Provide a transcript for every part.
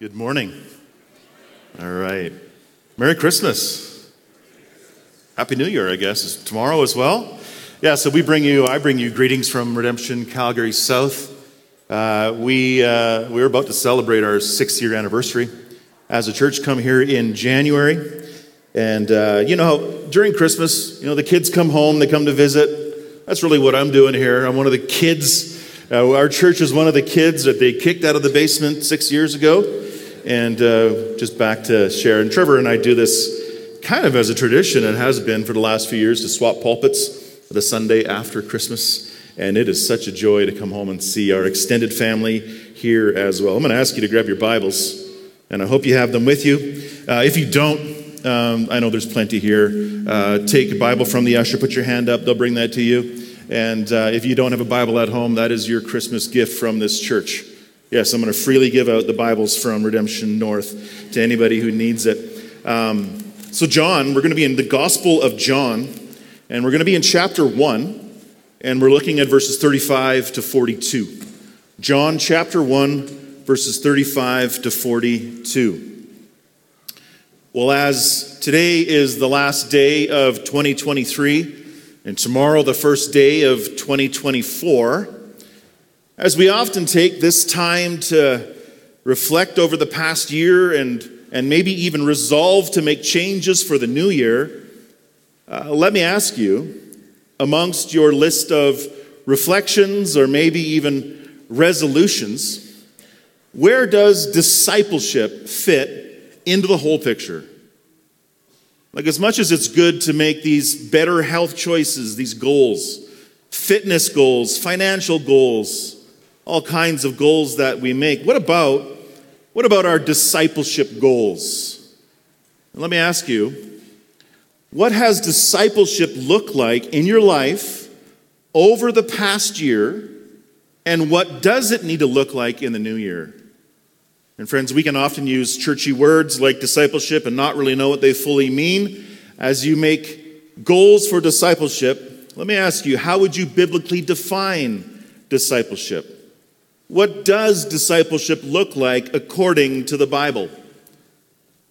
Good morning. All right. Merry Christmas. Happy New Year, I guess, is tomorrow as well. Yeah, so we bring you, I bring you greetings from Redemption Calgary South. Uh, we, uh, we're about to celebrate our six year anniversary as a church, come here in January. And, uh, you know, during Christmas, you know, the kids come home, they come to visit. That's really what I'm doing here. I'm one of the kids. Uh, our church is one of the kids that they kicked out of the basement six years ago and uh, just back to share. And Trevor and I do this kind of as a tradition, and has been for the last few years, to swap pulpits the Sunday after Christmas. And it is such a joy to come home and see our extended family here as well. I'm going to ask you to grab your Bibles, and I hope you have them with you. Uh, if you don't, um, I know there's plenty here. Uh, take a Bible from the usher, put your hand up, they'll bring that to you. And uh, if you don't have a Bible at home, that is your Christmas gift from this church. Yes, I'm going to freely give out the Bibles from Redemption North to anybody who needs it. Um, so, John, we're going to be in the Gospel of John, and we're going to be in chapter 1, and we're looking at verses 35 to 42. John chapter 1, verses 35 to 42. Well, as today is the last day of 2023, and tomorrow the first day of 2024, as we often take this time to reflect over the past year and, and maybe even resolve to make changes for the new year, uh, let me ask you amongst your list of reflections or maybe even resolutions, where does discipleship fit into the whole picture? Like, as much as it's good to make these better health choices, these goals, fitness goals, financial goals, all kinds of goals that we make. What about what about our discipleship goals? And let me ask you, what has discipleship looked like in your life over the past year, and what does it need to look like in the new year? And friends, we can often use churchy words like discipleship and not really know what they fully mean. As you make goals for discipleship, let me ask you, how would you biblically define discipleship? What does discipleship look like according to the Bible?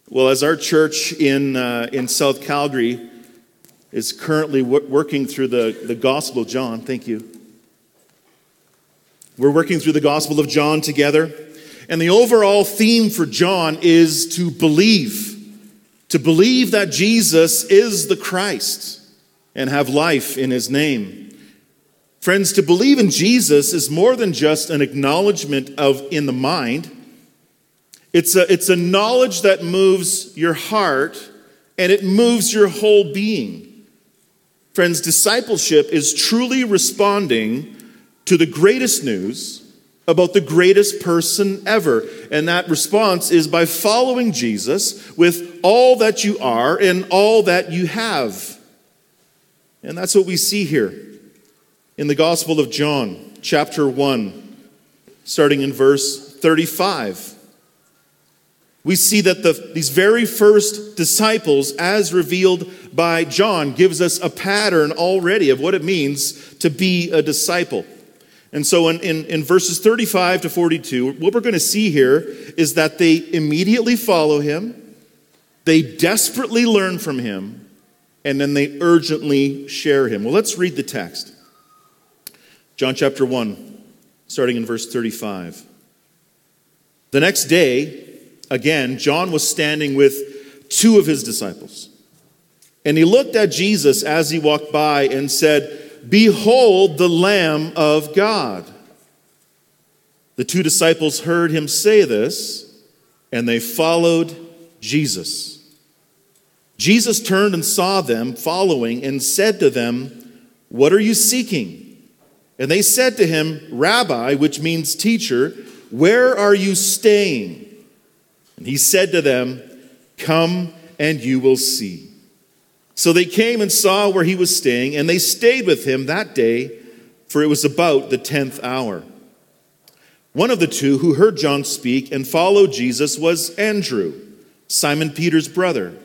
Well, as our church in, uh, in South Calgary is currently w- working through the, the Gospel of John, thank you. We're working through the Gospel of John together. And the overall theme for John is to believe, to believe that Jesus is the Christ and have life in his name. Friends, to believe in Jesus is more than just an acknowledgement of in the mind. It's a, it's a knowledge that moves your heart and it moves your whole being. Friends, discipleship is truly responding to the greatest news about the greatest person ever. And that response is by following Jesus with all that you are and all that you have. And that's what we see here in the Gospel of John, chapter 1, starting in verse 35. We see that the, these very first disciples, as revealed by John, gives us a pattern already of what it means to be a disciple. And so in, in, in verses 35 to 42, what we're going to see here is that they immediately follow him, they desperately learn from him, and then they urgently share him. Well, let's read the text. John chapter 1, starting in verse 35. The next day, again, John was standing with two of his disciples. And he looked at Jesus as he walked by and said, Behold the Lamb of God. The two disciples heard him say this, and they followed Jesus. Jesus turned and saw them following and said to them, What are you seeking? And they said to him, Rabbi, which means teacher, where are you staying? And he said to them, Come and you will see. So they came and saw where he was staying, and they stayed with him that day, for it was about the tenth hour. One of the two who heard John speak and followed Jesus was Andrew, Simon Peter's brother.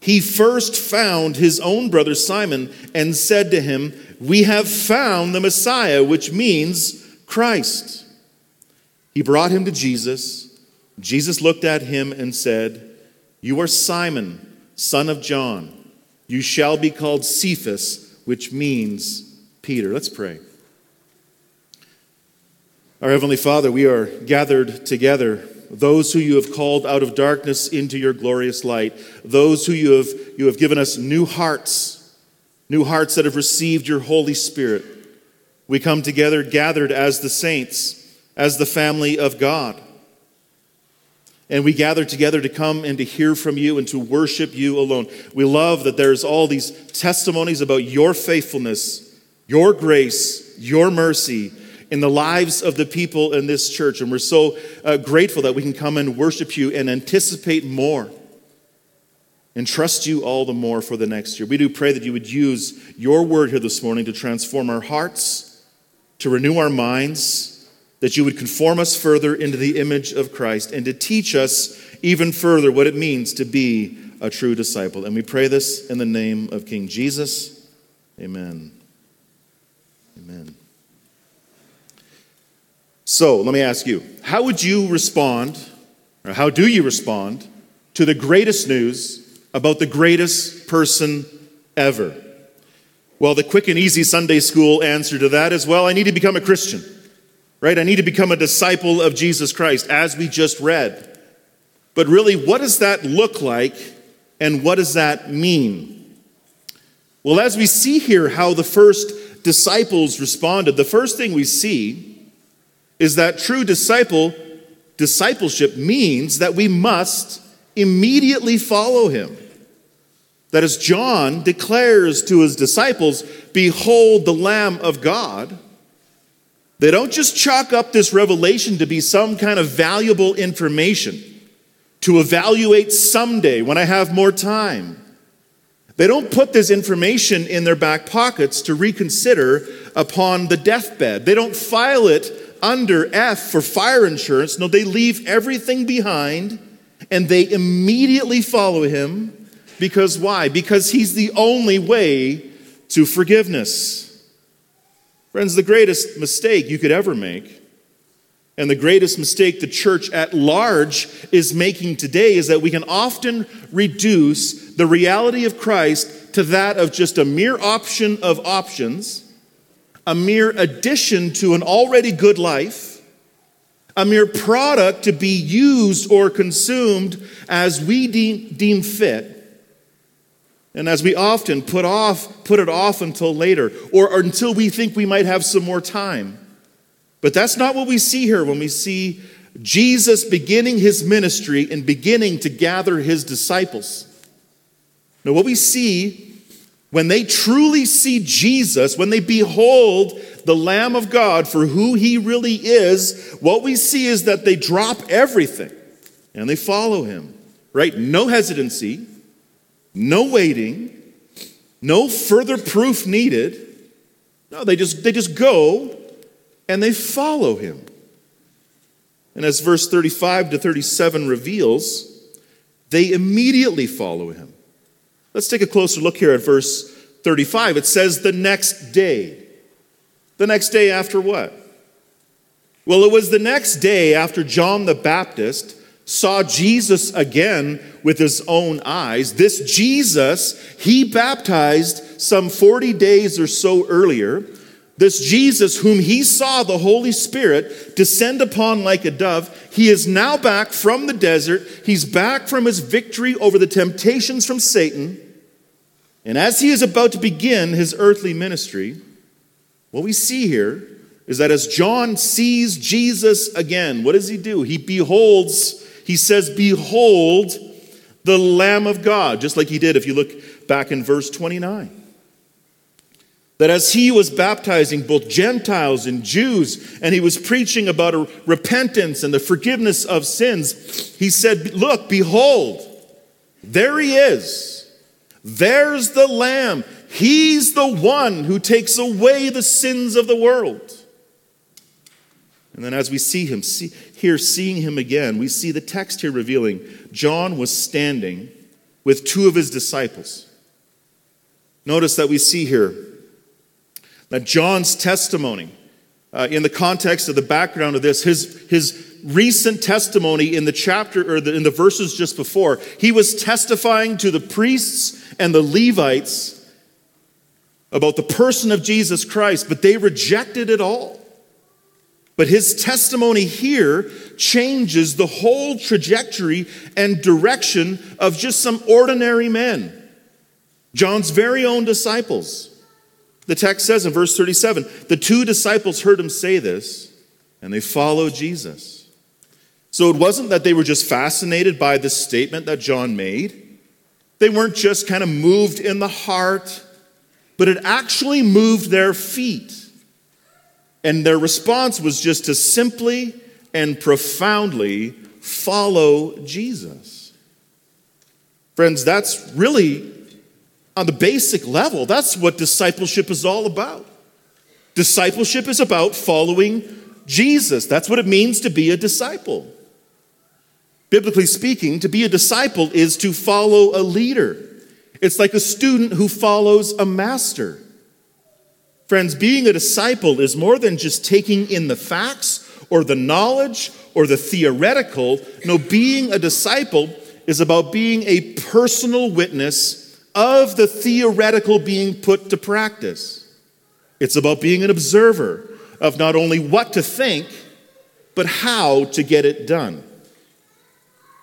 He first found his own brother Simon and said to him, we have found the Messiah, which means Christ. He brought him to Jesus, Jesus looked at him and said, You are Simon, son of John. You shall be called Cephas, which means Peter. Let's pray. Our Heavenly Father, we are gathered together, those who you have called out of darkness into your glorious light, those who you have, you have given us new hearts, new hearts that have received your Holy Spirit. We come together gathered as the saints, as the family of God. And we gather together to come and to hear from you and to worship you alone. We love that there's all these testimonies about your faithfulness, your grace, your mercy, in the lives of the people in this church. And we're so uh, grateful that we can come and worship you and anticipate more and trust you all the more for the next year. We do pray that you would use your word here this morning to transform our hearts, to renew our minds, that you would conform us further into the image of Christ, and to teach us even further what it means to be a true disciple. And we pray this in the name of King Jesus. Amen. Amen. So let me ask you how would you respond, or how do you respond, to the greatest news about the greatest person ever? Well, the quick and easy Sunday school answer to that is well, I need to become a Christian, right? I need to become a disciple of Jesus Christ, as we just read. But really, what does that look like and what does that mean? Well, as we see here how the first disciples responded, the first thing we see is that true disciple discipleship means that we must immediately follow him. That as John declares to his disciples, Behold the Lamb of God, they don't just chalk up this revelation to be some kind of valuable information to evaluate someday when I have more time. They don't put this information in their back pockets to reconsider upon the deathbed. They don't file it under F for fire insurance. No, they leave everything behind and they immediately follow him. Because why? Because he's the only way to forgiveness. Friends, the greatest mistake you could ever make, and the greatest mistake the church at large is making today, is that we can often reduce the reality of Christ to that of just a mere option of options a mere addition to an already good life, a mere product to be used or consumed as we deem, deem fit. And as we often put off, put it off until later, or, or until we think we might have some more time. But that's not what we see here when we see Jesus beginning his ministry and beginning to gather his disciples. Now, what we see when they truly see Jesus, when they behold the Lamb of God for who he really is, what we see is that they drop everything and they follow him, right? No hesitancy, no waiting, no further proof needed. No, they just, they just go and they follow him. And as verse 35 to 37 reveals, they immediately follow him. Let's take a closer look here at verse 35. It says, the next day. The next day after what? Well, it was the next day after John the Baptist saw Jesus again with his own eyes. This Jesus, he baptized some 40 days or so earlier. This Jesus, whom he saw the Holy Spirit descend upon like a dove, he is now back from the desert. He's back from his victory over the temptations from Satan. And as he is about to begin his earthly ministry, what we see here is that as John sees Jesus again, what does he do? He beholds, he says, Behold the Lamb of God, just like he did if you look back in verse 29. That as he was baptizing both Gentiles and Jews, and he was preaching about repentance and the forgiveness of sins, he said, Look, behold, there he is there's the Lamb. He's the one who takes away the sins of the world. And then, as we see him, see, here seeing him again, we see the text here revealing John was standing with two of his disciples. Notice that we see here that John's testimony, uh, in the context of the background of this, his, his recent testimony in the chapter or the, in the verses just before. He was testifying to the priests and the Levites about the person of Jesus Christ, but they rejected it all. But his testimony here changes the whole trajectory and direction of just some ordinary men, John's very own disciples. The text says in verse 37 the two disciples heard him say this, and they followed Jesus. So it wasn't that they were just fascinated by the statement that John made, they weren't just kind of moved in the heart but it actually moved their feet. And their response was just to simply and profoundly follow Jesus. Friends, that's really on the basic level, that's what discipleship is all about. Discipleship is about following Jesus. That's what it means to be a disciple. Biblically speaking, to be a disciple is to follow a leader. It's like a student who follows a master. Friends, being a disciple is more than just taking in the facts or the knowledge or the theoretical. No, being a disciple is about being a personal witness of the theoretical being put to practice. It's about being an observer of not only what to think, but how to get it done.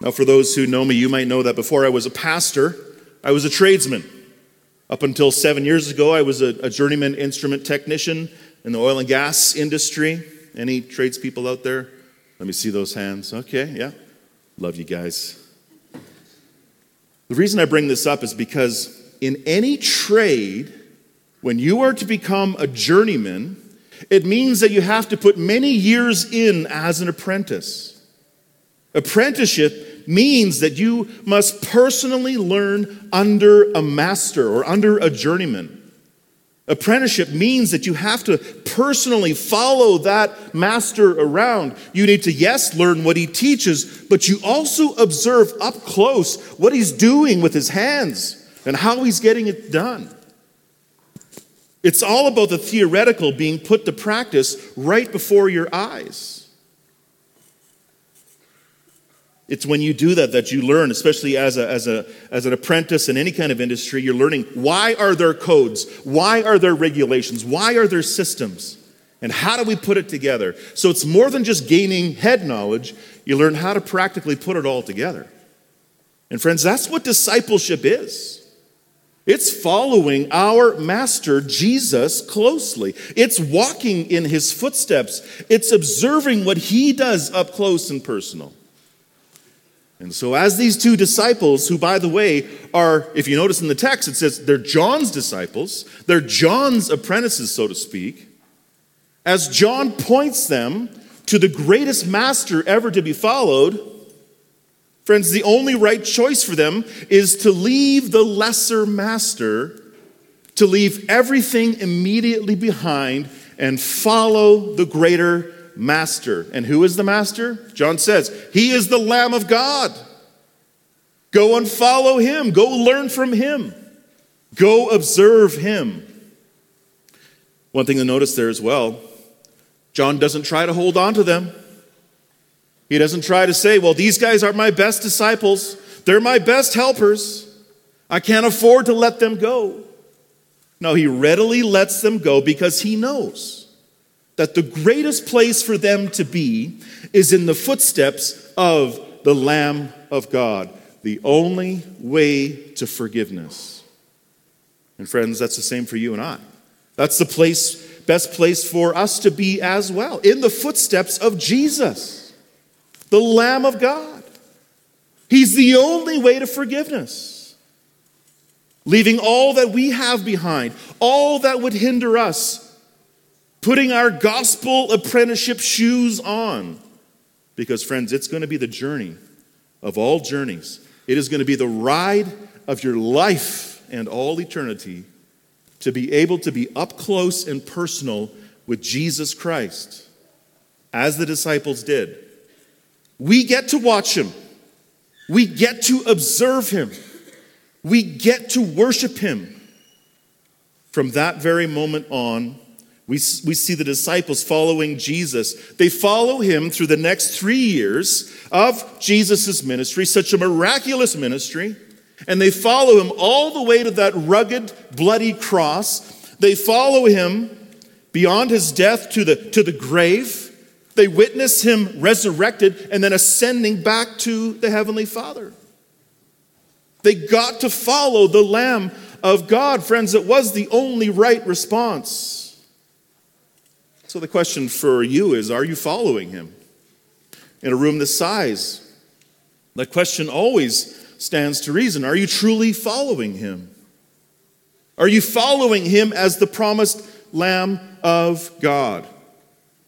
Now, for those who know me, you might know that before I was a pastor, I was a tradesman. Up until seven years ago, I was a, a journeyman instrument technician in the oil and gas industry. Any tradespeople out there? Let me see those hands. Okay, yeah. Love you guys. The reason I bring this up is because in any trade, when you are to become a journeyman, it means that you have to put many years in as an apprentice. Apprenticeship means that you must personally learn under a master or under a journeyman. Apprenticeship means that you have to personally follow that master around. You need to, yes, learn what he teaches, but you also observe up close what he's doing with his hands and how he's getting it done. It's all about the theoretical being put to practice right before your eyes. It's when you do that that you learn, especially as, a, as, a, as an apprentice in any kind of industry, you're learning why are there codes? Why are there regulations? Why are there systems? And how do we put it together? So it's more than just gaining head knowledge, you learn how to practically put it all together. And friends, that's what discipleship is. It's following our master, Jesus, closely. It's walking in his footsteps. It's observing what he does up close and personal. And so, as these two disciples, who, by the way, are, if you notice in the text, it says they're John's disciples, they're John's apprentices, so to speak, as John points them to the greatest master ever to be followed, friends, the only right choice for them is to leave the lesser master, to leave everything immediately behind and follow the greater master. And who is the master? John says, He is the Lamb of God. Go and follow him. Go learn from him. Go observe him. One thing to notice there as well John doesn't try to hold on to them. He doesn't try to say, well, these guys are my best disciples. They're my best helpers. I can't afford to let them go. No, he readily lets them go because he knows that the greatest place for them to be is in the footsteps of the Lamb of God, the only way to forgiveness. And friends, that's the same for you and I. That's the place, best place for us to be as well, in the footsteps of Jesus, the Lamb of God. He's the only way to forgiveness. Leaving all that we have behind, all that would hinder us putting our gospel apprenticeship shoes on. Because, friends, it's going to be the journey of all journeys. It is going to be the ride of your life and all eternity to be able to be up close and personal with Jesus Christ, as the disciples did. We get to watch him, we get to observe him, we get to worship him. From that very moment on, We, we see the disciples following Jesus. They follow him through the next three years of Jesus' ministry, such a miraculous ministry. And they follow him all the way to that rugged, bloody cross. They follow him beyond his death to the, to the grave. They witness him resurrected and then ascending back to the Heavenly Father. They got to follow the Lamb of God. Friends, it was the only right response. So the question for you is Are you following him? In a room this size, the question always stands to reason. Are you truly following him? Are you following him as the promised Lamb of God?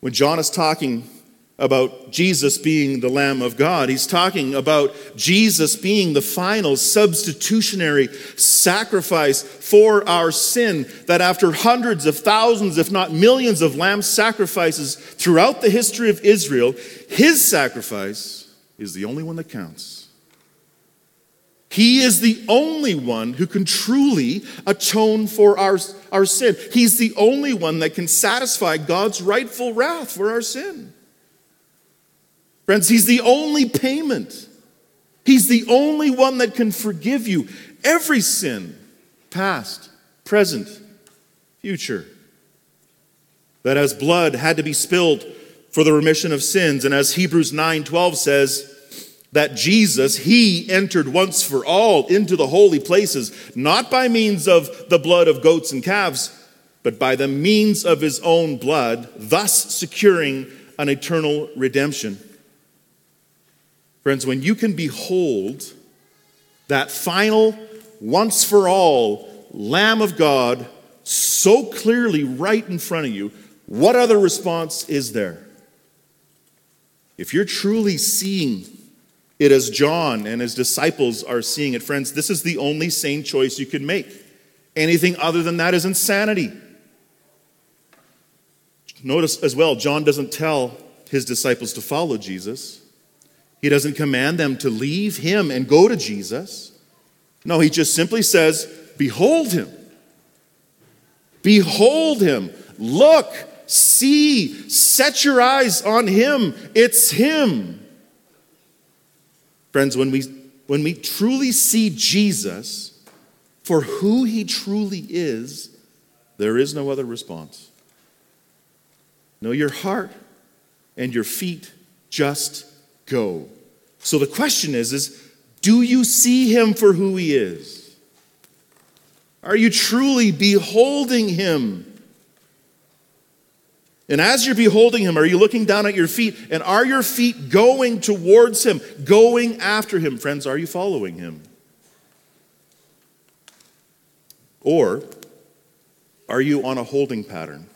When John is talking about Jesus being the Lamb of God. He's talking about Jesus being the final substitutionary sacrifice for our sin. That after hundreds of thousands, if not millions, of lamb sacrifices throughout the history of Israel, his sacrifice is the only one that counts. He is the only one who can truly atone for our, our sin. He's the only one that can satisfy God's rightful wrath for our sin. Friends, He's the only payment. He's the only one that can forgive you every sin, past, present, future. That as blood had to be spilled for the remission of sins, and as Hebrews 9:12 says, that Jesus, he entered once for all into the holy places, not by means of the blood of goats and calves, but by the means of his own blood, thus securing an eternal redemption. Friends, when you can behold that final, once for all Lamb of God so clearly right in front of you, what other response is there? If you're truly seeing it as John and his disciples are seeing it, friends, this is the only sane choice you can make. Anything other than that is insanity. Notice as well, John doesn't tell his disciples to follow Jesus. He doesn't command them to leave him and go to Jesus. No, he just simply says, Behold him. Behold him. Look, see, set your eyes on him. It's him. Friends, when we, when we truly see Jesus for who he truly is, there is no other response. No, your heart and your feet just go. So the question is, is do you see him for who he is? Are you truly beholding him? And as you're beholding him, are you looking down at your feet? And are your feet going towards him, going after him? Friends, are you following him? Or are you on a holding pattern?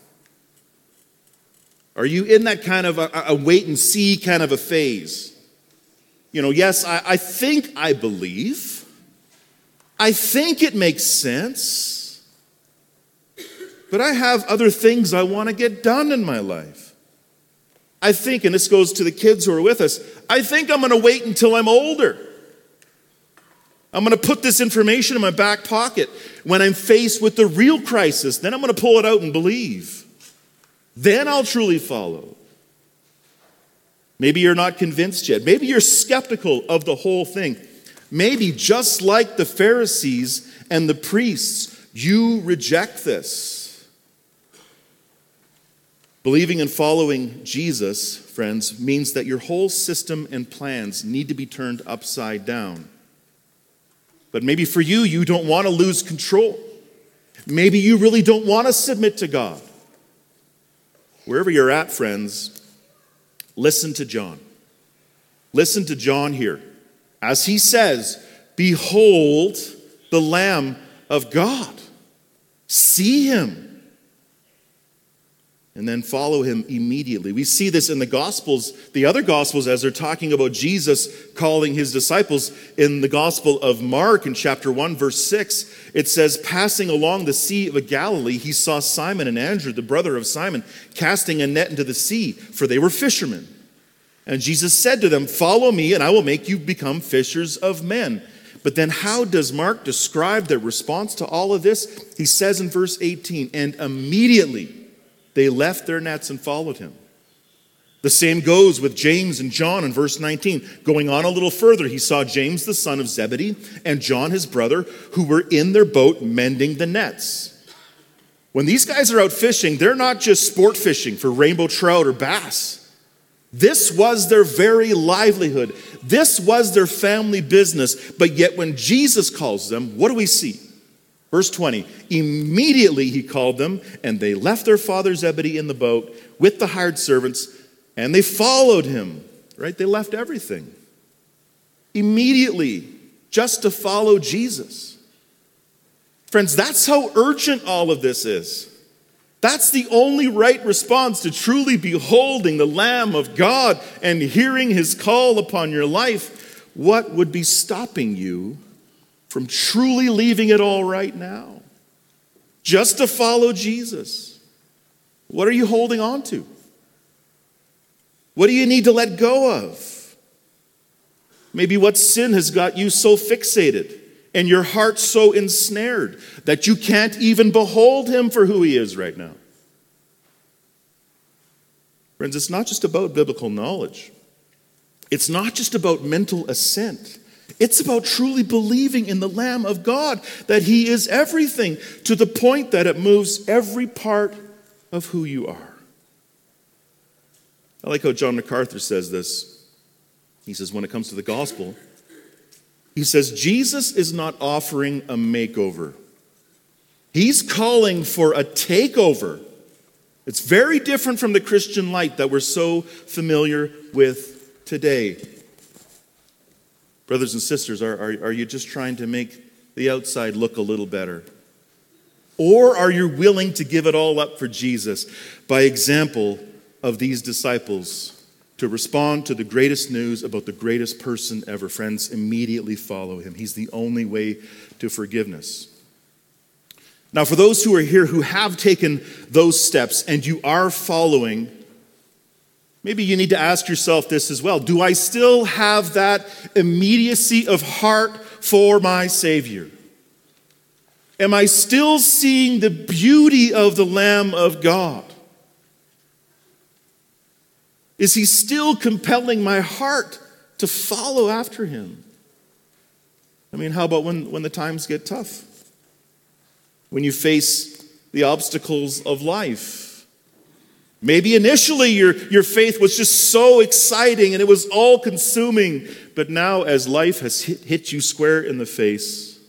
Are you in that kind of a, a wait and see kind of a phase? You know, yes, I, I think I believe. I think it makes sense. But I have other things I want to get done in my life. I think, and this goes to the kids who are with us, I think I'm going to wait until I'm older. I'm going to put this information in my back pocket. When I'm faced with the real crisis, then I'm going to pull it out and believe. Then I'll truly follow. Maybe you're not convinced yet. Maybe you're skeptical of the whole thing. Maybe just like the Pharisees and the priests, you reject this. Believing and following Jesus, friends, means that your whole system and plans need to be turned upside down. But maybe for you, you don't want to lose control. Maybe you really don't want to submit to God. Wherever you're at, friends, Listen to John. Listen to John here. As he says, Behold the Lamb of God. See him. And then follow him immediately. We see this in the Gospels, the other Gospels, as they're talking about Jesus calling his disciples. In the Gospel of Mark, in chapter 1, verse 6, it says, Passing along the Sea of Galilee, he saw Simon and Andrew, the brother of Simon, casting a net into the sea, for they were fishermen. And Jesus said to them, Follow me, and I will make you become fishers of men. But then, how does Mark describe their response to all of this? He says in verse 18, And immediately, they left their nets and followed him. The same goes with James and John in verse 19. Going on a little further, he saw James the son of Zebedee and John his brother, who were in their boat mending the nets. When these guys are out fishing, they're not just sport fishing for rainbow trout or bass. This was their very livelihood. This was their family business. But yet, when Jesus calls them, what do we see? Verse 20 Immediately he called them, and they left their father Zebedee in the boat with the hired servants, and they followed him. Right? They left everything. Immediately, just to follow Jesus. Friends, that's how urgent all of this is. That's the only right response to truly beholding the Lamb of God and hearing his call upon your life. What would be stopping you from truly leaving it all right now? Just to follow Jesus. What are you holding on to? What do you need to let go of? Maybe what sin has got you so fixated and your heart so ensnared that you can't even behold him for who he is right now. Friends, it's not just about biblical knowledge. It's not just about mental assent. It's about truly believing in the Lamb of God, that He is everything, to the point that it moves every part of who you are. I like how John MacArthur says this. He says, when it comes to the gospel, he says, Jesus is not offering a makeover, He's calling for a takeover. It's very different from the Christian light that we're so familiar with today. Brothers and sisters, are, are, are you just trying to make the outside look a little better? Or are you willing to give it all up for Jesus by example of these disciples to respond to the greatest news about the greatest person ever. Friends, immediately follow him. He's the only way to forgiveness. Now, for those who are here who have taken those steps and you are following, maybe you need to ask yourself this as well Do I still have that immediacy of heart for my Savior? Am I still seeing the beauty of the Lamb of God? Is he still compelling my heart to follow after him? I mean, how about when, when the times get tough? When you face the obstacles of life? Maybe initially your, your faith was just so exciting and it was all consuming, but now as life has hit, hit you square in the face,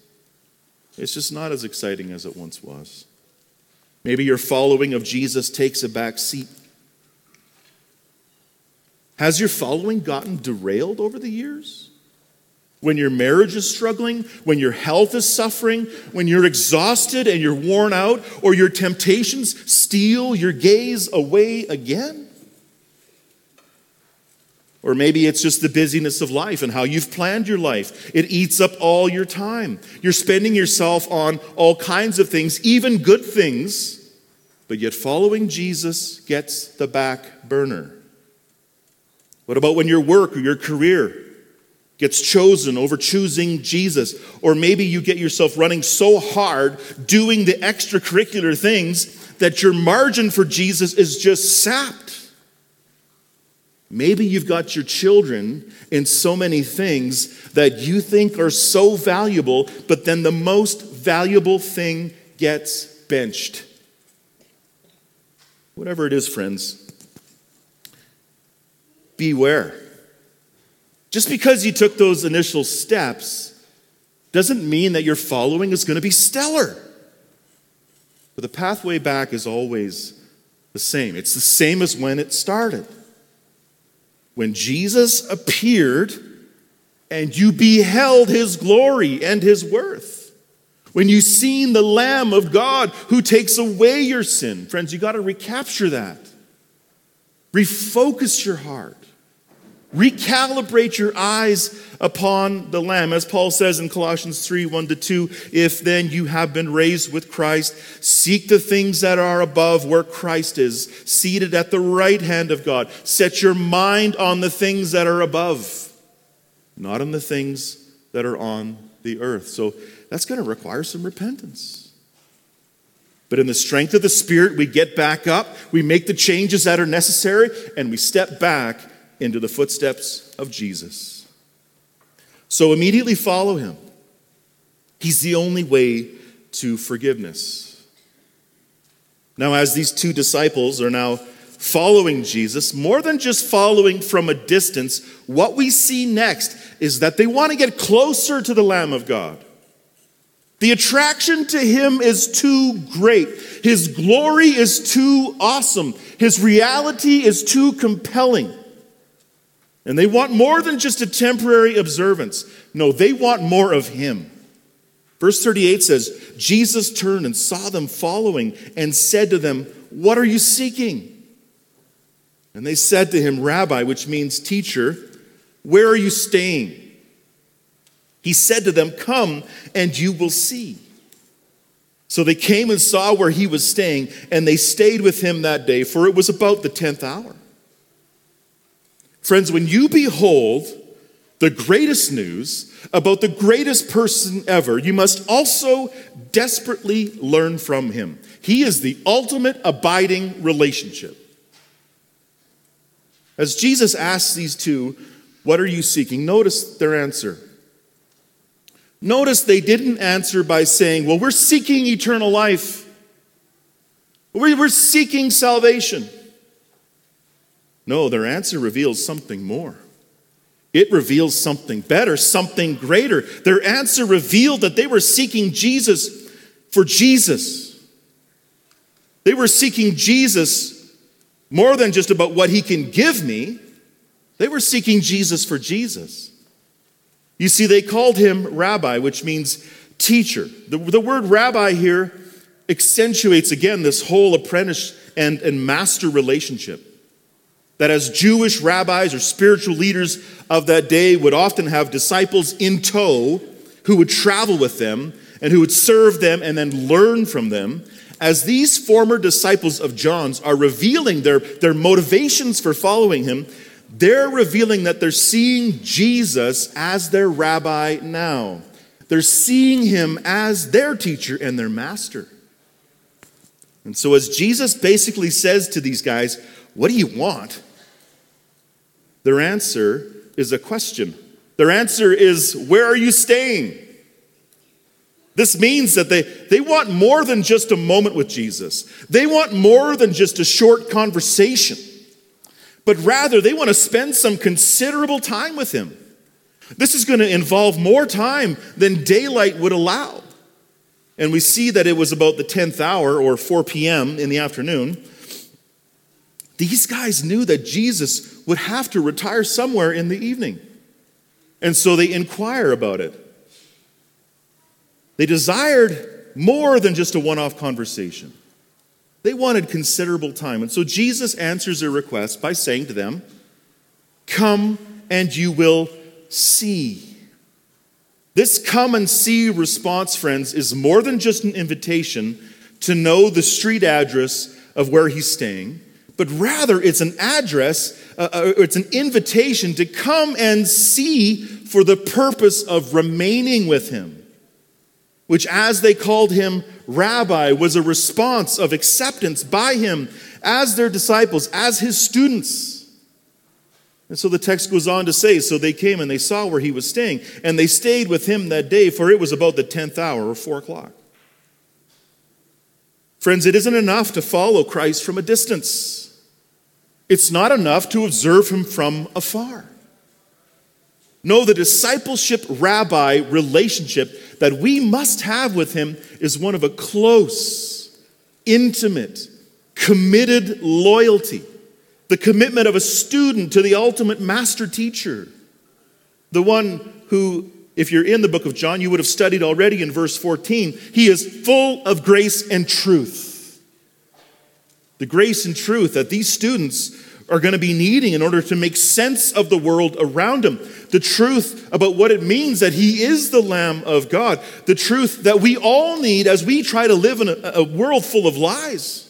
it's just not as exciting as it once was. Maybe your following of Jesus takes a back seat has your following gotten derailed over the years? When your marriage is struggling, when your health is suffering, when you're exhausted and you're worn out, or your temptations steal your gaze away again? Or maybe it's just the busyness of life and how you've planned your life. It eats up all your time. You're spending yourself on all kinds of things, even good things, but yet following Jesus gets the back burner. What about when your work or your career gets chosen over choosing Jesus? Or maybe you get yourself running so hard doing the extracurricular things that your margin for Jesus is just sapped. Maybe you've got your children in so many things that you think are so valuable, but then the most valuable thing gets benched. Whatever it is, friends, beware. Just because you took those initial steps doesn't mean that your following is going to be stellar. But the pathway back is always the same. It's the same as when it started. When Jesus appeared and you beheld his glory and his worth. When you seen the Lamb of God who takes away your sin. Friends, you got to recapture that. Refocus your heart. Recalibrate your eyes upon the Lamb. As Paul says in Colossians 3 1 to 2, if then you have been raised with Christ, seek the things that are above where Christ is, seated at the right hand of God. Set your mind on the things that are above, not on the things that are on the earth. So that's going to require some repentance. But in the strength of the Spirit, we get back up, we make the changes that are necessary, and we step back into the footsteps of Jesus. So immediately follow him. He's the only way to forgiveness. Now, as these two disciples are now following Jesus, more than just following from a distance, what we see next is that they want to get closer to the Lamb of God. The attraction to him is too great. His glory is too awesome. His reality is too compelling. And they want more than just a temporary observance. No, they want more of him. Verse 38 says, Jesus turned and saw them following and said to them, What are you seeking? And they said to him, Rabbi, which means teacher, where are you staying? He said to them, Come and you will see. So they came and saw where he was staying, and they stayed with him that day, for it was about the tenth hour. Friends, when you behold the greatest news about the greatest person ever, you must also desperately learn from him. He is the ultimate abiding relationship. As Jesus asks these two, What are you seeking? Notice their answer. Notice they didn't answer by saying, Well, we're seeking eternal life. We're seeking salvation. No, their answer reveals something more. It reveals something better, something greater. Their answer revealed that they were seeking Jesus for Jesus. They were seeking Jesus more than just about what he can give me, they were seeking Jesus for Jesus. You see, they called him rabbi, which means teacher. The, the word rabbi here accentuates again this whole apprentice and, and master relationship. That as Jewish rabbis or spiritual leaders of that day would often have disciples in tow who would travel with them and who would serve them and then learn from them, as these former disciples of John's are revealing their, their motivations for following him, they're revealing that they're seeing Jesus as their rabbi now. They're seeing him as their teacher and their master. And so, as Jesus basically says to these guys, What do you want? Their answer is a question. Their answer is, Where are you staying? This means that they, they want more than just a moment with Jesus. They want more than just a short conversation but rather they want to spend some considerable time with him. This is going to involve more time than daylight would allow. And we see that it was about the 10th hour or 4 p.m. in the afternoon. These guys knew that Jesus would have to retire somewhere in the evening. And so they inquire about it. They desired more than just a one off conversation. They wanted considerable time. And so Jesus answers their request by saying to them, Come and you will see. This come and see response, friends, is more than just an invitation to know the street address of where he's staying, but rather it's an address, uh, uh it's an invitation to come and see for the purpose of remaining with him which, as they called him rabbi, was a response of acceptance by him as their disciples, as his students. And so the text goes on to say So they came and they saw where he was staying, and they stayed with him that day, for it was about the 10th hour or 4 o'clock. Friends, it isn't enough to follow Christ from a distance. It's not enough to observe him from afar. No, the discipleship rabbi relationship that we must have with him is one of a close, intimate, committed loyalty. The commitment of a student to the ultimate master teacher. The one who, if you're in the book of John, you would have studied already in verse 14. He is full of grace and truth. The grace and truth that these students are going to be needing in order to make sense of the world around them. The truth about what it means that He is the Lamb of God. The truth that we all need as we try to live in a, a world full of lies.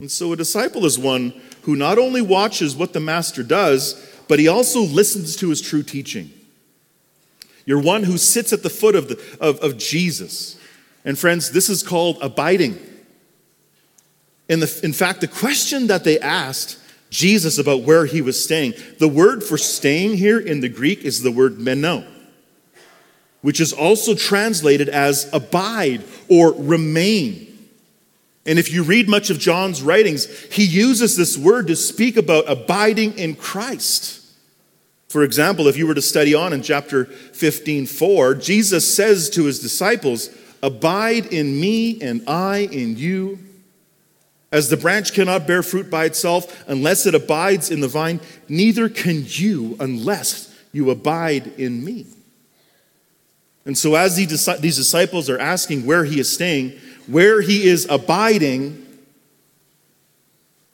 And so a disciple is one who not only watches what the Master does, but he also listens to his true teaching. You're one who sits at the foot of, the, of, of Jesus And friends, this is called abiding. In, the, in fact, the question that they asked Jesus about where he was staying, the word for staying here in the Greek is the word meno, which is also translated as abide or remain. And if you read much of John's writings, he uses this word to speak about abiding in Christ. For example, if you were to study on in chapter 15, 4, Jesus says to his disciples, Abide in me and I in you. As the branch cannot bear fruit by itself unless it abides in the vine, neither can you unless you abide in me. And so, as these disciples are asking where he is staying, where he is abiding,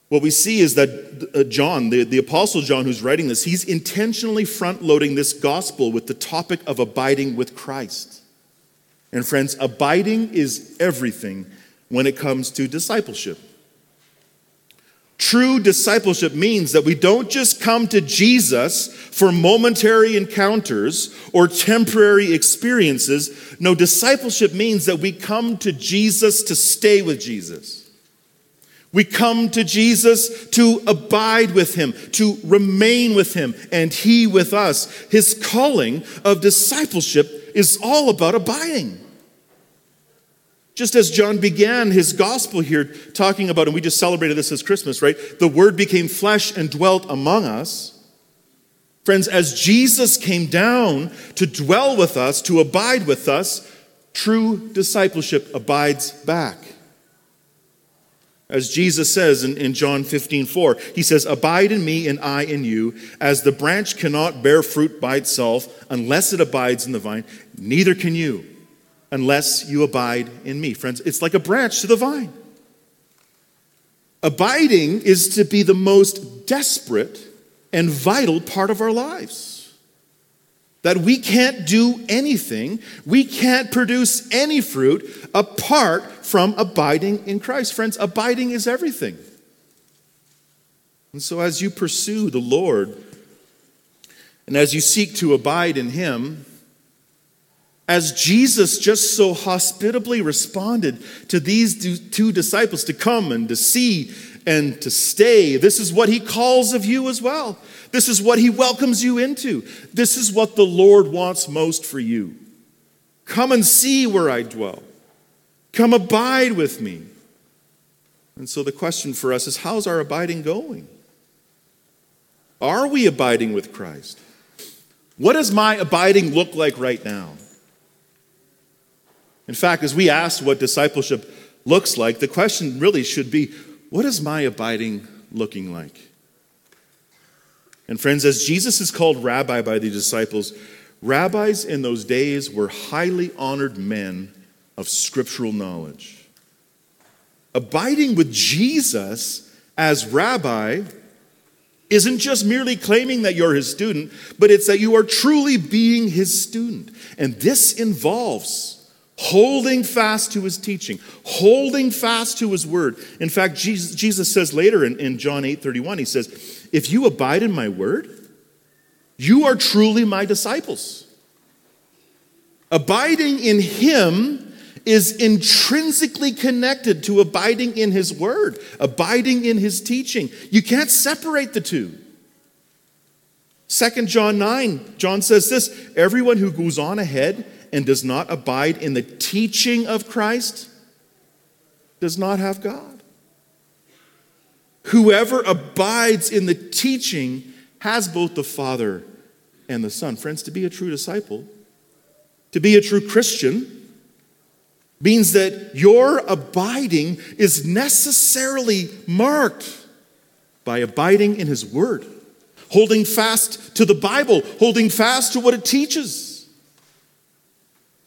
what we see is that uh, John, the, the Apostle John, who's writing this, he's intentionally front loading this gospel with the topic of abiding with Christ. And friends, abiding is everything when it comes to discipleship. True discipleship means that we don't just come to Jesus for momentary encounters or temporary experiences. No, discipleship means that we come to Jesus to stay with Jesus. We come to Jesus to abide with him, to remain with him, and he with us. His calling of discipleship is all about abiding. Just as John began his gospel here talking about, and we just celebrated this as Christmas, right? The word became flesh and dwelt among us. Friends, as Jesus came down to dwell with us, to abide with us, true discipleship abides back. As Jesus says in, in John 15, 4, he says, Abide in me and I in you, as the branch cannot bear fruit by itself unless it abides in the vine, neither can you unless you abide in me. Friends, it's like a branch to the vine. Abiding is to be the most desperate and vital part of our lives. That we can't do anything, we can't produce any fruit apart from abiding in Christ. Friends, abiding is everything. And so, as you pursue the Lord and as you seek to abide in Him, as Jesus just so hospitably responded to these two disciples to come and to see and to stay, this is what he calls of you as well. This is what he welcomes you into. This is what the Lord wants most for you. Come and see where I dwell. Come abide with me. And so the question for us is how's our abiding going? Are we abiding with Christ? What does my abiding look like right now? In fact, as we ask what discipleship looks like, the question really should be what is my abiding looking like? And friends, as Jesus is called rabbi by the disciples, rabbis in those days were highly honored men of scriptural knowledge. Abiding with Jesus as rabbi isn't just merely claiming that you're his student, but it's that you are truly being his student. And this involves holding fast to his teaching, holding fast to his word. In fact, Jesus, Jesus says later in, in John 8 31, he says, If you abide in my word, you are truly my disciples. Abiding in him is intrinsically connected to abiding in his word, abiding in his teaching. You can't separate the two. Second John 9, John says this everyone who goes on ahead and does not abide in the teaching of Christ does not have God. Whoever abides in the teaching has both the Father and the Son. Friends, to be a true disciple, to be a true Christian, means that your abiding is necessarily marked by abiding in His Word, holding fast to the Bible, holding fast to what it teaches.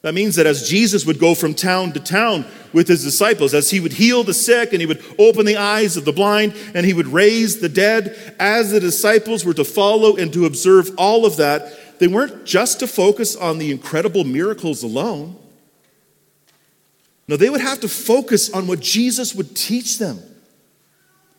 That means that as Jesus would go from town to town with his disciples, as he would heal the sick and he would open the eyes of the blind and he would raise the dead, as the disciples were to follow and to observe all of that, they weren't just to focus on the incredible miracles alone. No, they would have to focus on what Jesus would teach them.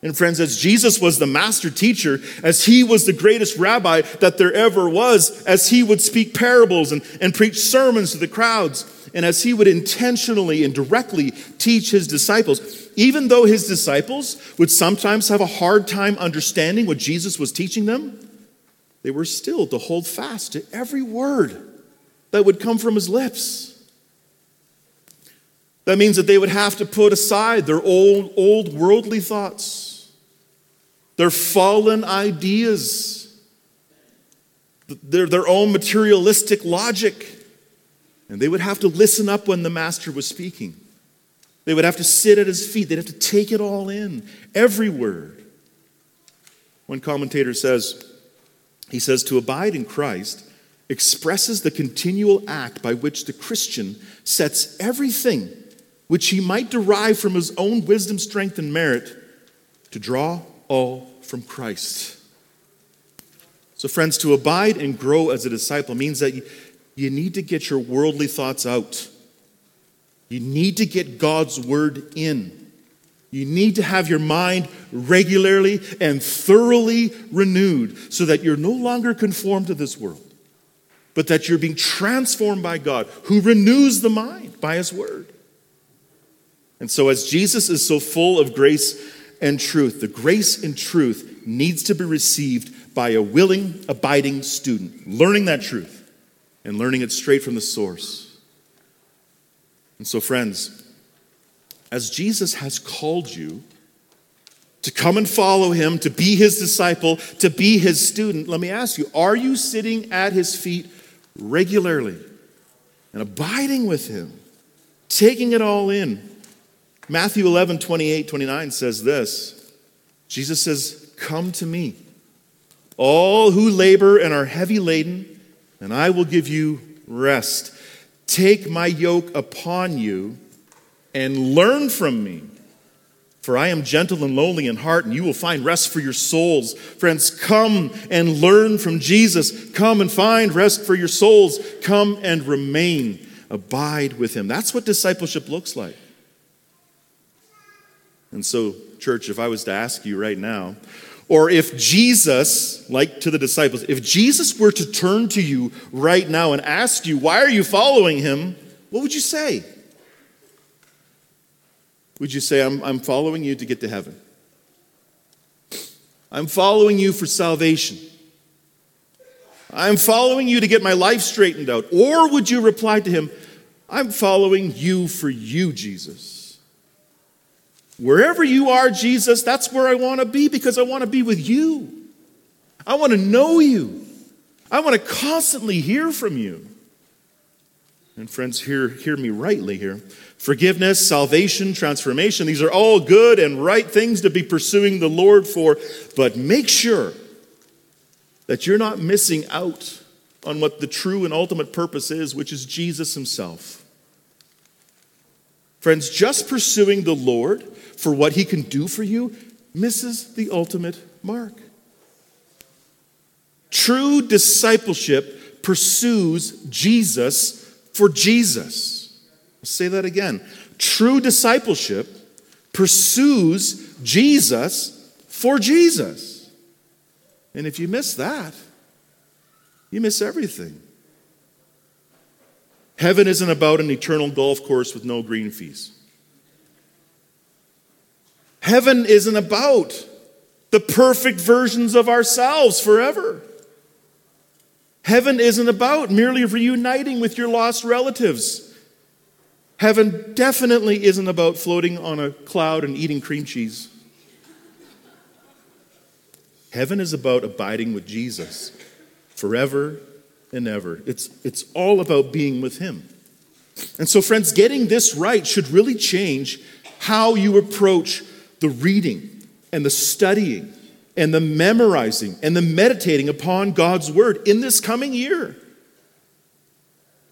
And friends, as Jesus was the master teacher, as he was the greatest rabbi that there ever was, as he would speak parables and, and preach sermons to the crowds, and as he would intentionally and directly teach his disciples, even though his disciples would sometimes have a hard time understanding what Jesus was teaching them, they were still to hold fast to every word that would come from his lips. That means that they would have to put aside their old, old worldly thoughts, their fallen ideas, their, their own materialistic logic. And they would have to listen up when the master was speaking. They would have to sit at his feet. They'd have to take it all in, every word. One commentator says, he says, to abide in Christ expresses the continual act by which the Christian sets everything which he might derive from his own wisdom, strength, and merit to draw all from Christ. So, friends, to abide and grow as a disciple means that you, you need to get your worldly thoughts out. You need to get God's word in. You need to have your mind regularly and thoroughly renewed so that you're no longer conformed to this world, but that you're being transformed by God who renews the mind by his word. And so, as Jesus is so full of grace and truth, the grace and truth needs to be received by a willing, abiding student, learning that truth and learning it straight from the source. And so, friends, as Jesus has called you to come and follow him, to be his disciple, to be his student, let me ask you are you sitting at his feet regularly and abiding with him, taking it all in? Matthew 11, 28, 29 says this Jesus says, Come to me, all who labor and are heavy laden and I will give you rest. Take my yoke upon you and learn from me. For I am gentle and lowly in heart, and you will find rest for your souls. Friends, come and learn from Jesus. Come and find rest for your souls. Come and remain. Abide with him. That's what discipleship looks like. And so, church, if I was to ask you right now, or if Jesus, like to the disciples, if Jesus were to turn to you right now and ask you, why are you following him? What would you say? Would you say, I'm, I'm following you to get to heaven? I'm following you for salvation. I'm following you to get my life straightened out. Or would you reply to him, I'm following you for you, Jesus? Wherever you are, Jesus, that's where I want to be because I want to be with you. I want to know you. I want to constantly hear from you. And friends, hear, hear me rightly here. Forgiveness, salvation, transformation, these are all good and right things to be pursuing the Lord for, but make sure that you're not missing out on what the true and ultimate purpose is, which is Jesus Himself. Friends, just pursuing the Lord for what he can do for you misses the ultimate mark. True discipleship pursues Jesus for Jesus. I'll say that again. True discipleship pursues Jesus for Jesus. And if you miss that, you miss everything. Heaven isn't about an eternal golf course with no green fees. Heaven isn't about the perfect versions of ourselves forever. Heaven isn't about merely reuniting with your lost relatives. Heaven definitely isn't about floating on a cloud and eating cream cheese. Heaven is about abiding with Jesus forever and ever. It's, it's all about being with Him. And so, friends, getting this right should really change how you approach the reading and the studying and the memorizing and the meditating upon God's word in this coming year.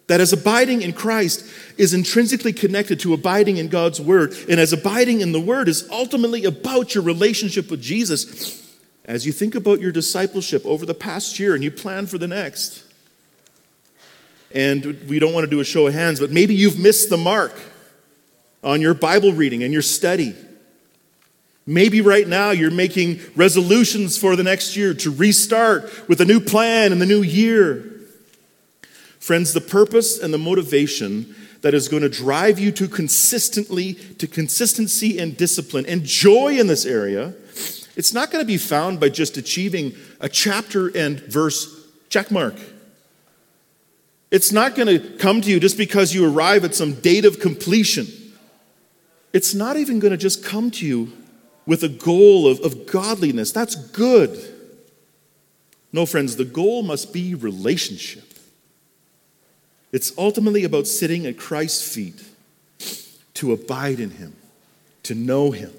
That as abiding in Christ is intrinsically connected to abiding in God's word, and as abiding in the word is ultimately about your relationship with Jesus. As you think about your discipleship over the past year and you plan for the next, and we don't want to do a show of hands, but maybe you've missed the mark on your Bible reading and your study. Maybe right now you're making resolutions for the next year to restart with a new plan in the new year. Friends, the purpose and the motivation that is going to drive you to consistently to consistency and discipline and joy in this area it's not going to be found by just achieving a chapter and verse check mark it's not going to come to you just because you arrive at some date of completion. It's not even going to just come to you with a goal of, of godliness. That's good. No friends the goal must be relationship. It's ultimately about sitting at Christ's feet to abide in Him, to know Him,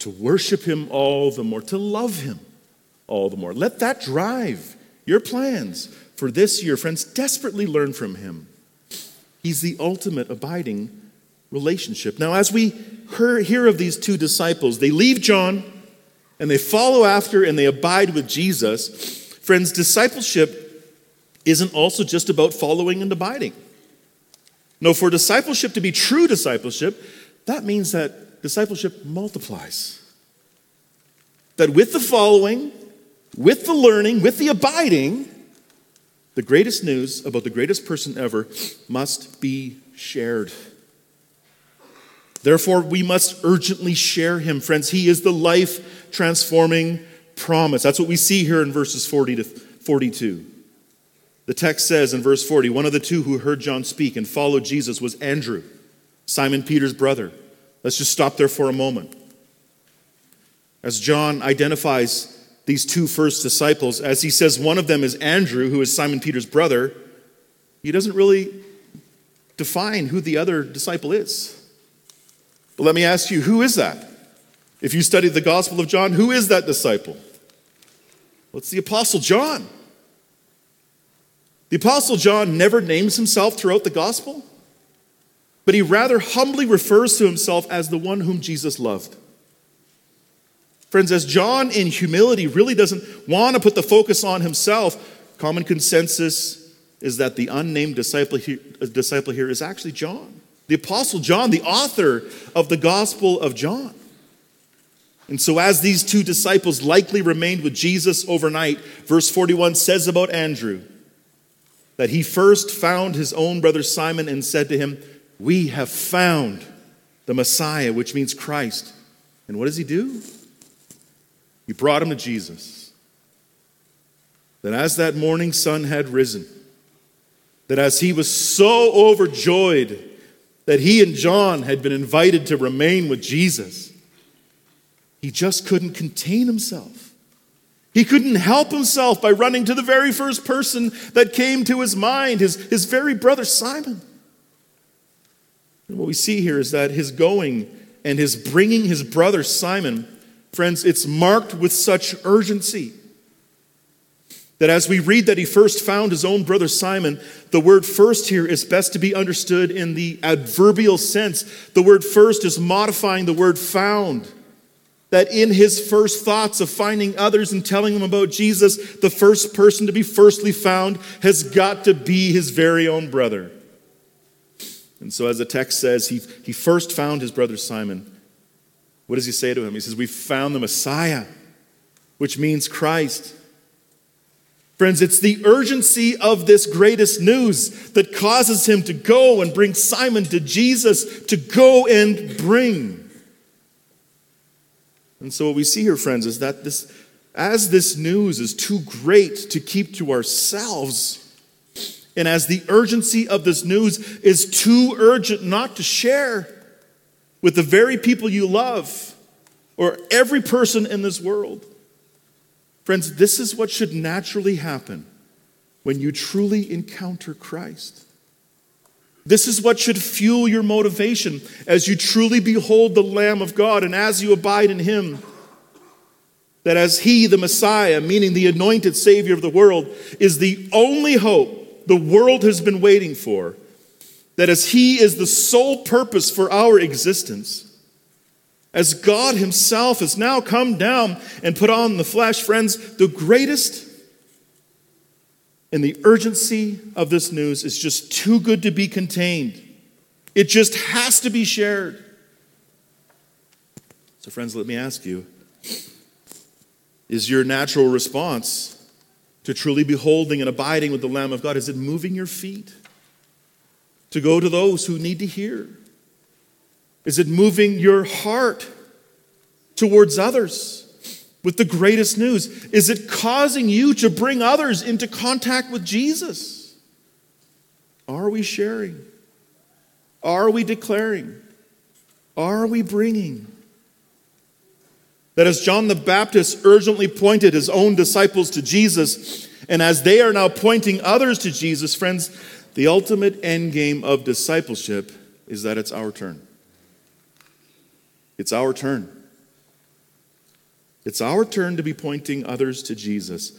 to worship Him all the more, to love Him all the more. Let that drive your plans for this year. Friends, desperately learn from Him. He's the ultimate abiding relationship. Now, as we hear of these two disciples, they leave John and they follow after and they abide with Jesus. Friends, discipleship isn't also just about following and abiding. No, for discipleship to be true discipleship, that means that discipleship multiplies. That with the following, with the learning, with the abiding, the greatest news about the greatest person ever must be shared. Therefore, we must urgently share him, friends. He is the life transforming promise. That's what we see here in verses 40 to 42. The text says in verse 40 one of the two who heard John speak and followed Jesus was Andrew, Simon Peter's brother. Let's just stop there for a moment. As John identifies these two first disciples, as he says one of them is Andrew, who is Simon Peter's brother, he doesn't really define who the other disciple is. But let me ask you, who is that? If you study the Gospel of John, who is that disciple? Well, it's the Apostle John. The Apostle John never names himself throughout the gospel, but he rather humbly refers to himself as the one whom Jesus loved. Friends, as John in humility really doesn't want to put the focus on himself, common consensus is that the unnamed disciple here, uh, disciple here is actually John, the Apostle John, the author of the Gospel of John. And so, as these two disciples likely remained with Jesus overnight, verse 41 says about Andrew that he first found his own brother Simon and said to him, We have found the Messiah, which means Christ. And what does he do? He brought him to Jesus. That as that morning sun had risen, that as he was so overjoyed that he and John had been invited to remain with Jesus, he just couldn't contain himself. He couldn't help himself by running to the very first person that came to his mind, his, his very brother Simon. And what we see here is that his going and his bringing his brother Simon, friends, it's marked with such urgency that as we read that he first found his own brother Simon, the word first here is best to be understood in the adverbial sense. The word first is modifying the word found that in his first thoughts of finding others and telling them about Jesus, the first person to be firstly found has got to be his very own brother. And so, as the text says, he, he first found his brother Simon. What does he say to him? He says, We found the Messiah, which means Christ. Friends, it's the urgency of this greatest news that causes him to go and bring Simon to Jesus, to go and bring. And so, what we see here, friends, is that this, as this news is too great to keep to ourselves, and as the urgency of this news is too urgent not to share with the very people you love or every person in this world, friends, this is what should naturally happen when you truly encounter Christ. This is what should fuel your motivation as you truly behold the Lamb of God and as you abide in Him. That as He, the Messiah, meaning the anointed Savior of the world, is the only hope the world has been waiting for, that as He is the sole purpose for our existence, as God Himself has now come down and put on the flesh, friends, the greatest and the urgency of this news is just too good to be contained. It just has to be shared. So, friends, let me ask you is your natural response to truly beholding and abiding with the Lamb of God, is it moving your feet? To go to those who need to hear? Is it moving your heart towards others with the greatest news? Is it causing you to bring others into contact with Jesus? Are we sharing? Are we declaring? Are we bringing? That as John the Baptist urgently pointed his own disciples to Jesus, and as they are now pointing others to Jesus, friends, the ultimate end game of discipleship is that it's our turn. It's our turn. It's our turn to be pointing others to Jesus.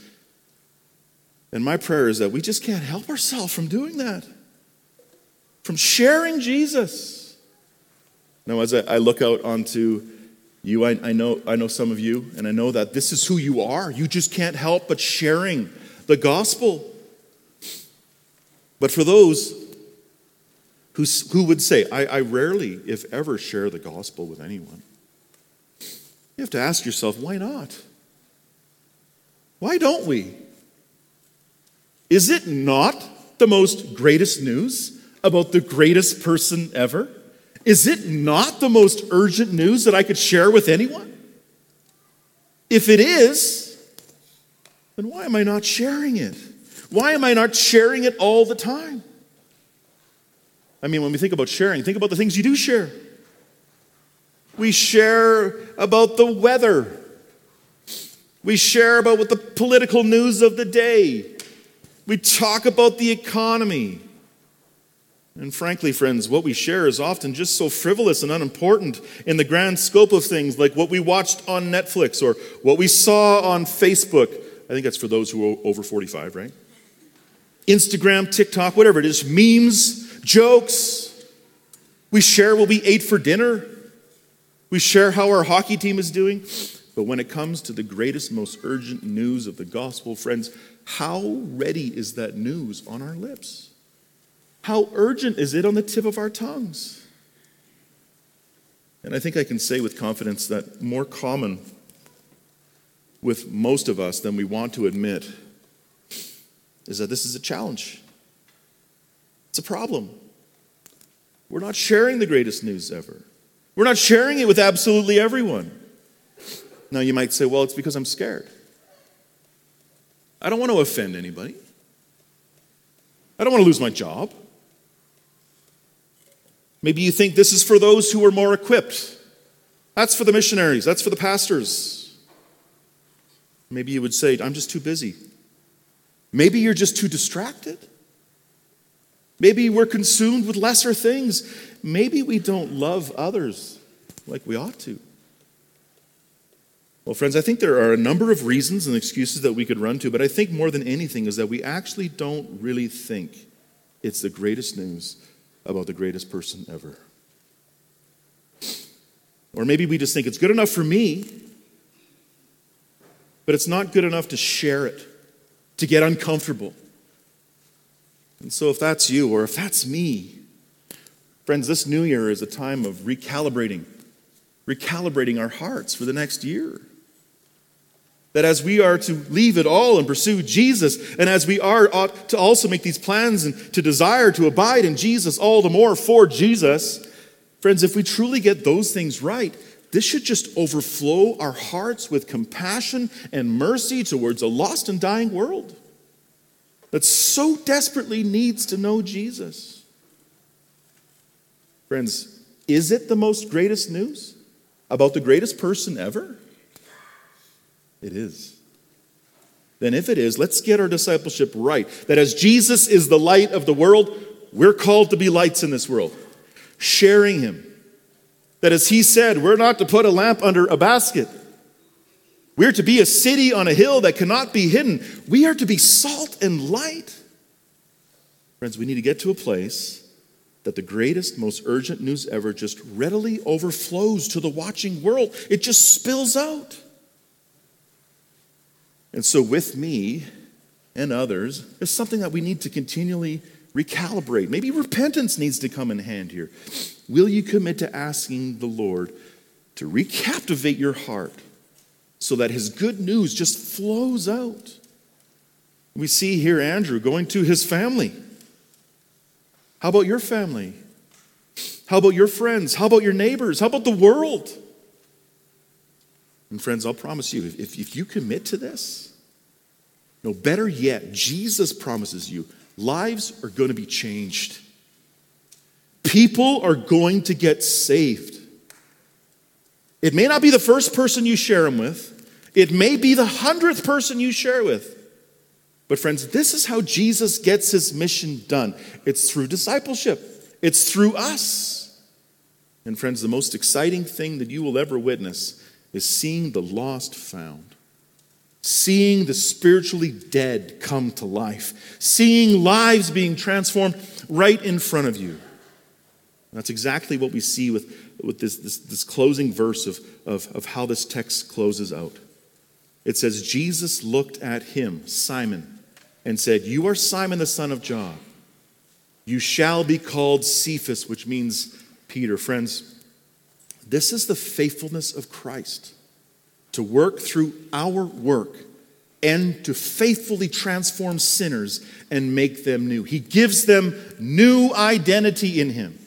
And my prayer is that we just can't help ourselves from doing that, from sharing Jesus. Now, as I look out onto you, I, I, know, I know some of you, and I know that this is who you are. You just can't help but sharing the gospel. But for those who, who would say, I, I rarely, if ever, share the gospel with anyone, you have to ask yourself, why not? Why don't we? Is it not the most greatest news about the greatest person ever? Is it not the most urgent news that I could share with anyone? If it is, then why am I not sharing it? Why am I not sharing it all the time? I mean, when we think about sharing, think about the things you do share. We share about the weather. We share about what the political news of the day. We talk about the economy. And frankly, friends, what we share is often just so frivolous and unimportant in the grand scope of things, like what we watched on Netflix or what we saw on Facebook. I think that's for those who are over 45, right? Instagram, TikTok, whatever it is, memes, jokes. We share what we ate for dinner. We share how our hockey team is doing. But when it comes to the greatest, most urgent news of the gospel, friends, how ready is that news on our lips? How urgent is it on the tip of our tongues? And I think I can say with confidence that more common with most of us than we want to admit is that this is a challenge. It's a problem. We're not sharing the greatest news ever. We're not sharing it with absolutely everyone. Now, you might say, well, it's because I'm scared. I don't want to offend anybody. I don't want to lose my job. Maybe you think this is for those who are more equipped. That's for the missionaries, that's for the pastors. Maybe you would say, I'm just too busy. Maybe you're just too distracted. Maybe we're consumed with lesser things. Maybe we don't love others like we ought to. Well, friends, I think there are a number of reasons and excuses that we could run to, but I think more than anything is that we actually don't really think it's the greatest news about the greatest person ever. Or maybe we just think it's good enough for me, but it's not good enough to share it, to get uncomfortable. And so, if that's you or if that's me, friends, this new year is a time of recalibrating, recalibrating our hearts for the next year. That as we are to leave it all and pursue Jesus, and as we are ought to also make these plans and to desire to abide in Jesus all the more for Jesus, friends, if we truly get those things right, this should just overflow our hearts with compassion and mercy towards a lost and dying world that so desperately needs to know Jesus. Friends, is it the most greatest news about the greatest person ever? It is. Then, if it is, let's get our discipleship right. That as Jesus is the light of the world, we're called to be lights in this world, sharing Him. That as He said, we're not to put a lamp under a basket. We're to be a city on a hill that cannot be hidden. We are to be salt and light. Friends, we need to get to a place that the greatest, most urgent news ever just readily overflows to the watching world. It just spills out. And so, with me and others, there's something that we need to continually recalibrate. Maybe repentance needs to come in hand here. Will you commit to asking the Lord to recaptivate your heart so that his good news just flows out? We see here Andrew going to his family. How about your family? How about your friends? How about your neighbors? How about the world? And friends, I'll promise you, if, if you commit to this, no, better yet, Jesus promises you lives are going to be changed. People are going to get saved. It may not be the first person you share them with, it may be the hundredth person you share with. But, friends, this is how Jesus gets his mission done it's through discipleship, it's through us. And, friends, the most exciting thing that you will ever witness is seeing the lost found, seeing the spiritually dead come to life, seeing lives being transformed right in front of you. That's exactly what we see with, with this, this, this closing verse of, of, of how this text closes out. It says, Jesus looked at him, Simon, and said, You are Simon the son of John. You shall be called Cephas, which means Peter. Friends, this is the faithfulness of Christ to work through our work and to faithfully transform sinners and make them new. He gives them new identity in Him.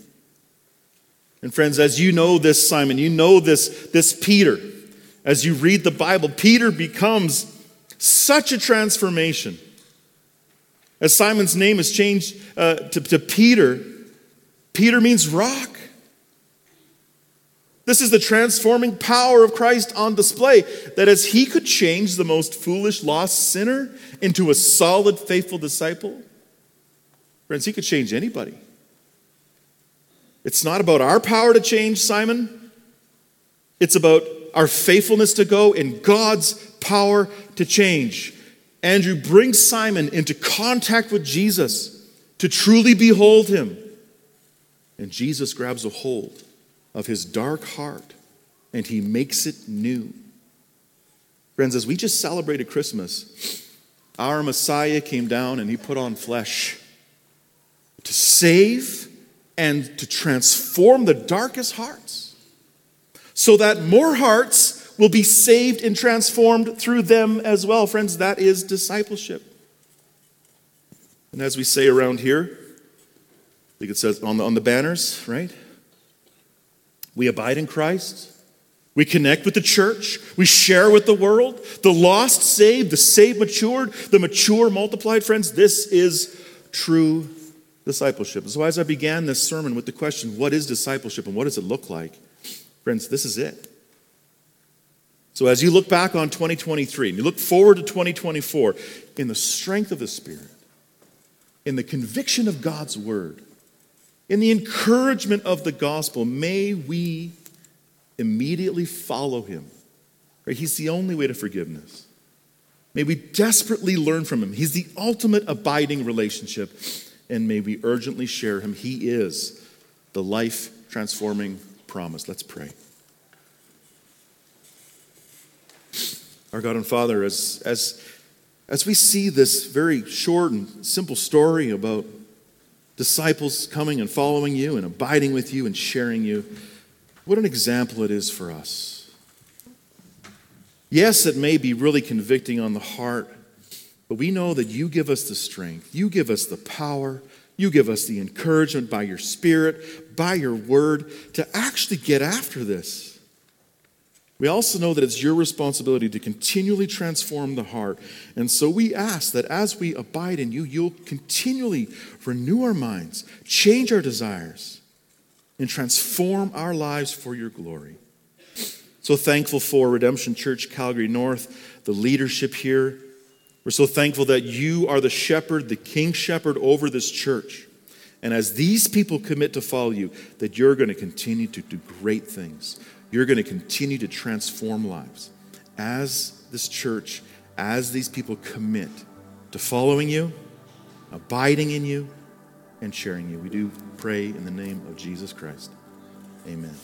And friends, as you know this, Simon, you know this, this Peter, as you read the Bible, Peter becomes such a transformation. As Simon's name is changed uh, to, to Peter, Peter means rock. This is the transforming power of Christ on display. That as he could change the most foolish, lost sinner into a solid, faithful disciple, friends, he could change anybody. It's not about our power to change, Simon. It's about our faithfulness to go and God's power to change. Andrew brings Simon into contact with Jesus to truly behold him. And Jesus grabs a hold of his dark heart and he makes it new. Friends, as we just celebrated Christmas, our Messiah came down and he put on flesh to save and to transform the darkest hearts so that more hearts will be saved and transformed through them as well. Friends, that is discipleship. And as we say around here, I think it says on the, on the banners, right? We abide in Christ. We connect with the church. We share with the world. The lost saved, the saved matured, the mature multiplied. Friends, this is true discipleship. So, as I began this sermon with the question, what is discipleship and what does it look like? Friends, this is it. So, as you look back on 2023 and you look forward to 2024, in the strength of the Spirit, in the conviction of God's Word, in the encouragement of the gospel, may we immediately follow Him. Right? He's the only way to forgiveness. May we desperately learn from Him. He's the ultimate abiding relationship and may we urgently share him. He is the life transforming promise. Let's pray. Our God and Father, as, as, as we see this very short and simple story about disciples coming and following you and abiding with you and sharing you, what an example it is for us. Yes, it may be really convicting on the heart but we know that you give us the strength, you give us the power, you give us the encouragement by your Spirit, by your word to actually get after this. We also know that it's your responsibility to continually transform the heart. And so we ask that as we abide in you, you'll continually renew our minds, change our desires, and transform our lives for your glory. So thankful for Redemption Church Calgary North, the leadership here, we're so thankful that you are the shepherd, the king shepherd over this church. And as these people commit to follow you, that you're going to continue to do great things. You're going to continue to transform lives. As this church, as these people commit to following you, abiding in you, and sharing you. We do pray in the name of Jesus Christ. Amen.